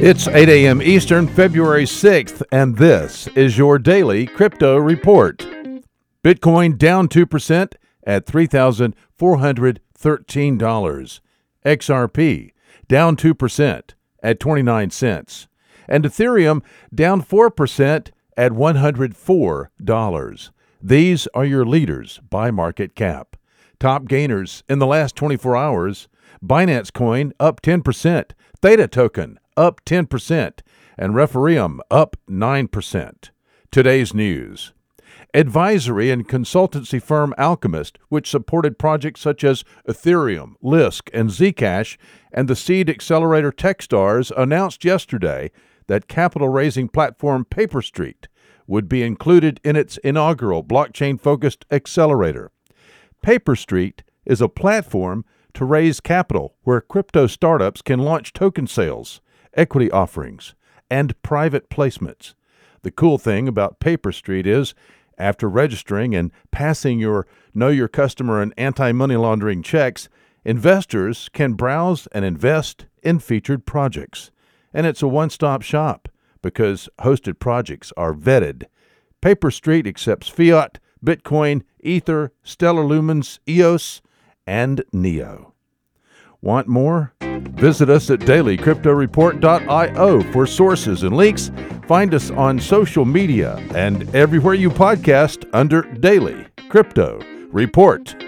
It's 8 a.m. Eastern, February 6th, and this is your daily crypto report. Bitcoin down 2% at $3,413. XRP down 2% at 29 cents. And Ethereum down 4% at $104. These are your leaders by market cap. Top gainers in the last 24 hours Binance Coin up 10%, Theta Token up 10%, and Referium up 9%. Today's news. Advisory and consultancy firm Alchemist, which supported projects such as Ethereum, Lisk, and Zcash, and the seed accelerator Techstars, announced yesterday that capital raising platform PaperStreet would be included in its inaugural blockchain focused accelerator. PaperStreet is a platform to raise capital where crypto startups can launch token sales, equity offerings, and private placements. The cool thing about PaperStreet is, after registering and passing your Know Your Customer and anti money laundering checks, investors can browse and invest in featured projects. And it's a one stop shop because hosted projects are vetted. PaperStreet accepts fiat, Bitcoin, Ether, Stellar Lumens, EOS, and NEO. Want more? Visit us at dailycryptoreport.io for sources and links. Find us on social media and everywhere you podcast under Daily Crypto Report.